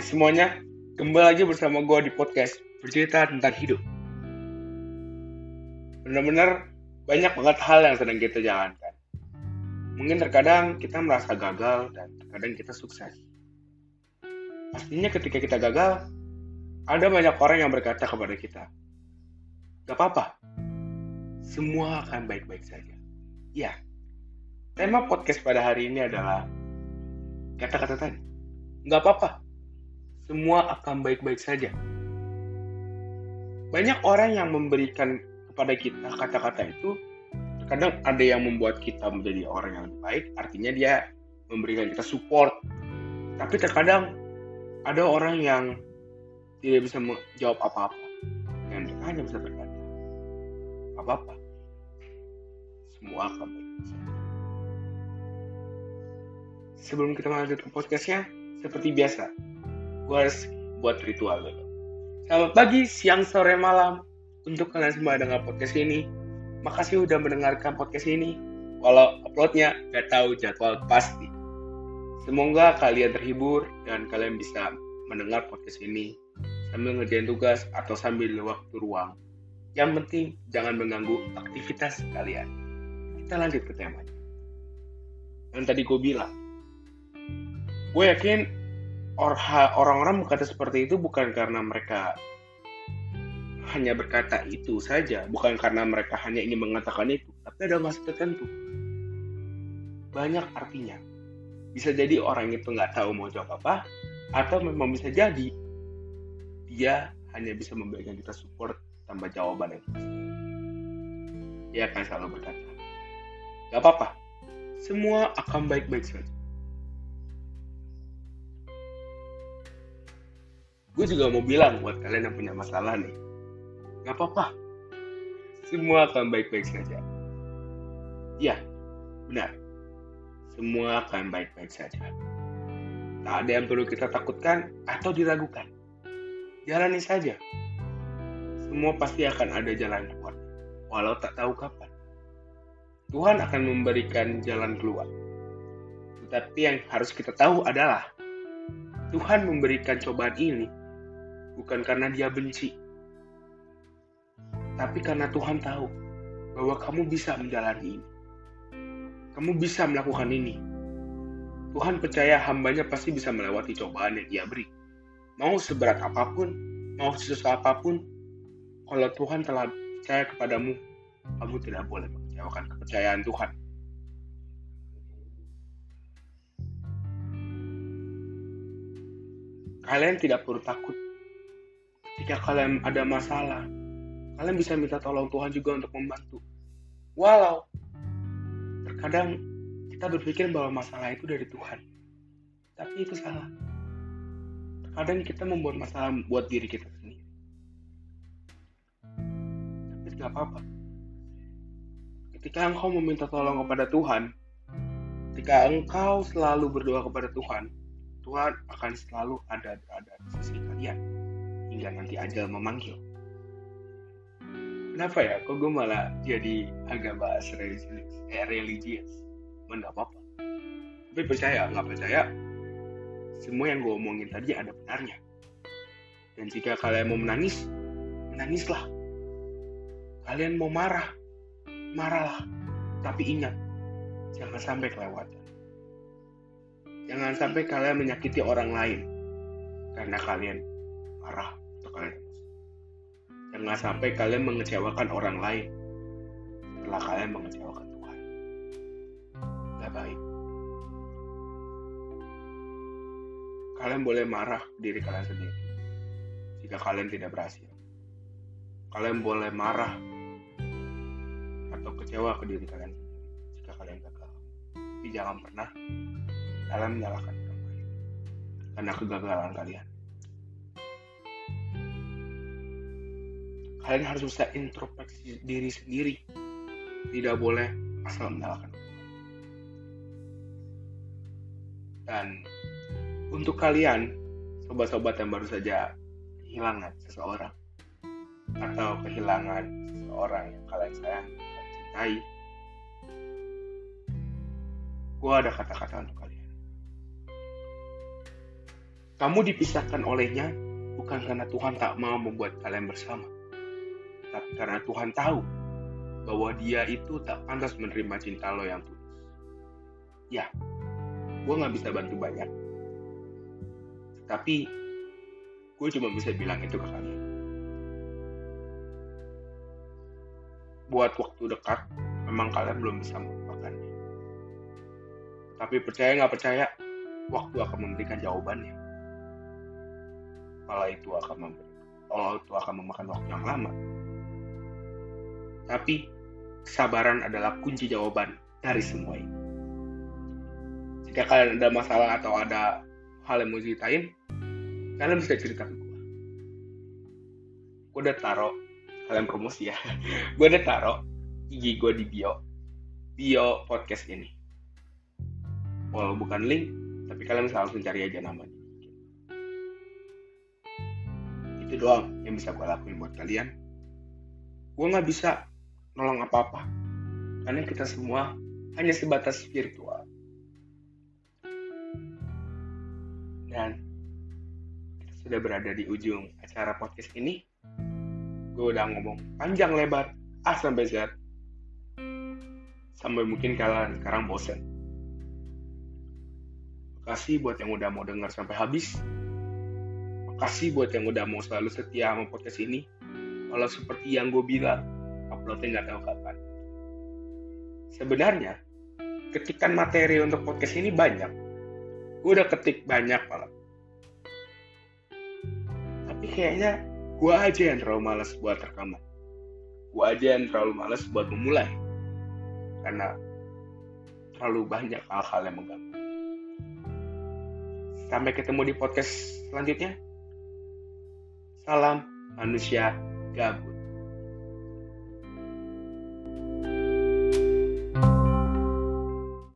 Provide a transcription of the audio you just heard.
Semuanya, kembali lagi bersama gue di podcast bercerita tentang hidup. Bener-bener banyak banget hal yang sedang kita jalankan. Mungkin terkadang kita merasa gagal dan terkadang kita sukses. Pastinya ketika kita gagal, ada banyak orang yang berkata kepada kita, Gak apa-apa, semua akan baik-baik saja. Ya, tema podcast pada hari ini adalah kata-kata tadi. Gak apa-apa, semua akan baik-baik saja. Banyak orang yang memberikan kepada kita kata-kata itu, terkadang ada yang membuat kita menjadi orang yang baik, artinya dia memberikan kita support. Tapi terkadang ada orang yang tidak bisa menjawab apa-apa, dan mereka hanya bisa berkata, apa-apa, semua akan saja. Sebelum kita melanjutkan podcastnya, seperti biasa, gue harus buat ritual dulu. Selamat pagi, siang, sore, malam. Untuk kalian semua yang dengar podcast ini, makasih udah mendengarkan podcast ini. Walau uploadnya gak tahu jadwal pasti. Semoga kalian terhibur dan kalian bisa mendengar podcast ini sambil ngerjain tugas atau sambil waktu ruang. Yang penting jangan mengganggu aktivitas kalian. Kita lanjut ke temanya. Yang tadi gue bilang, gue yakin orang-orang berkata seperti itu bukan karena mereka hanya berkata itu saja, bukan karena mereka hanya ingin mengatakan itu, tapi ada maksud tertentu. Banyak artinya. Bisa jadi orang itu nggak tahu mau jawab apa, atau memang bisa jadi dia hanya bisa memberikan kita support tanpa jawaban yang pasti. Dia akan selalu berkata, gak apa-apa, semua akan baik-baik saja. Gue juga mau bilang buat kalian yang punya masalah nih nggak apa-apa. Semua akan baik-baik saja. Ya benar. Semua akan baik-baik saja. Tak ada yang perlu kita takutkan atau diragukan. Jalani saja. Semua pasti akan ada jalan keluar walau tak tahu kapan. Tuhan akan memberikan jalan keluar. Tetapi yang harus kita tahu adalah Tuhan memberikan cobaan ini bukan karena dia benci, tapi karena Tuhan tahu bahwa kamu bisa menjalani ini. Kamu bisa melakukan ini. Tuhan percaya hambanya pasti bisa melewati cobaan yang dia beri. Mau seberat apa pun, mau sesusah apa pun, kalau Tuhan telah percaya kepadamu, kamu tidak boleh mengecewakan kepercayaan Tuhan. Kalian tidak perlu takut jika kalian ada masalah, kalian bisa minta tolong Tuhan juga untuk membantu. Walau terkadang kita berpikir bahwa masalah itu dari Tuhan, tapi itu salah. Terkadang kita membuat masalah buat diri kita sendiri. Tapi tidak apa-apa. Ketika engkau meminta tolong kepada Tuhan, ketika engkau selalu berdoa kepada Tuhan, Tuhan akan selalu ada berada di sisi kalian hingga nanti ajal memanggil. Kenapa ya? Kok gue malah jadi agak bahas religius? Eh, religius. Mana apa-apa. Tapi percaya, nggak percaya, semua yang gue omongin tadi ada benarnya. Dan jika kalian mau menangis, menangislah. Kalian mau marah, marahlah. Tapi ingat, jangan sampai kelewatan. Jangan sampai kalian menyakiti orang lain karena kalian marah atau kalian. Jangan sampai kalian mengecewakan orang lain setelah kalian mengecewakan Tuhan. Gak baik. Kalian boleh marah diri kalian sendiri jika kalian tidak berhasil. Kalian boleh marah atau kecewa ke diri kalian jika kalian gagal. Tapi jangan pernah kalian menyalahkan orang lain karena kegagalan kalian. Kalian harus bisa introspeksi diri sendiri. Tidak boleh asal menyalahkan. Dan untuk kalian sobat-sobat yang baru saja kehilangan seseorang atau kehilangan seseorang yang kalian sayang dan cintai gue ada kata-kata untuk kalian. Kamu dipisahkan olehnya bukan karena Tuhan tak mau membuat kalian bersama, tapi karena Tuhan tahu bahwa dia itu tak pantas menerima cinta lo yang tulus. Ya, gue gak bisa bantu banyak. Tapi, gue cuma bisa bilang itu ke kalian. Buat waktu dekat, memang kalian belum bisa melupakannya. Tapi percaya nggak percaya, waktu akan memberikan jawabannya kalau itu akan memberi, kalau itu akan memakan waktu yang lama. Tapi kesabaran adalah kunci jawaban dari semua ini. Jika kalian ada masalah atau ada hal yang mau ceritain, kalian bisa cerita ke gue. Gue udah taro, kalian promosi ya. gue udah taro IG gue di bio, bio podcast ini. Walau bukan link, tapi kalian bisa langsung cari aja namanya itu doang yang bisa gue lakuin buat kalian gue nggak bisa nolong apa-apa. Karena kita semua hanya sebatas virtual. Dan kita sudah berada di ujung acara podcast ini. Gue udah ngomong panjang lebar A sampai Z. Sampai mungkin kalian sekarang bosen. Kasih buat yang udah mau dengar sampai habis. Kasih buat yang udah mau selalu setia sama podcast ini. Kalau seperti yang gue bilang, uploadnya nggak tahu kapan. Sebenarnya, ketikan materi untuk podcast ini banyak. Gue udah ketik banyak malah. Tapi kayaknya gue aja yang terlalu males buat rekaman. Gue aja yang terlalu males buat memulai. Karena terlalu banyak hal-hal yang mengganggu. Sampai ketemu di podcast selanjutnya. Salam manusia gabut.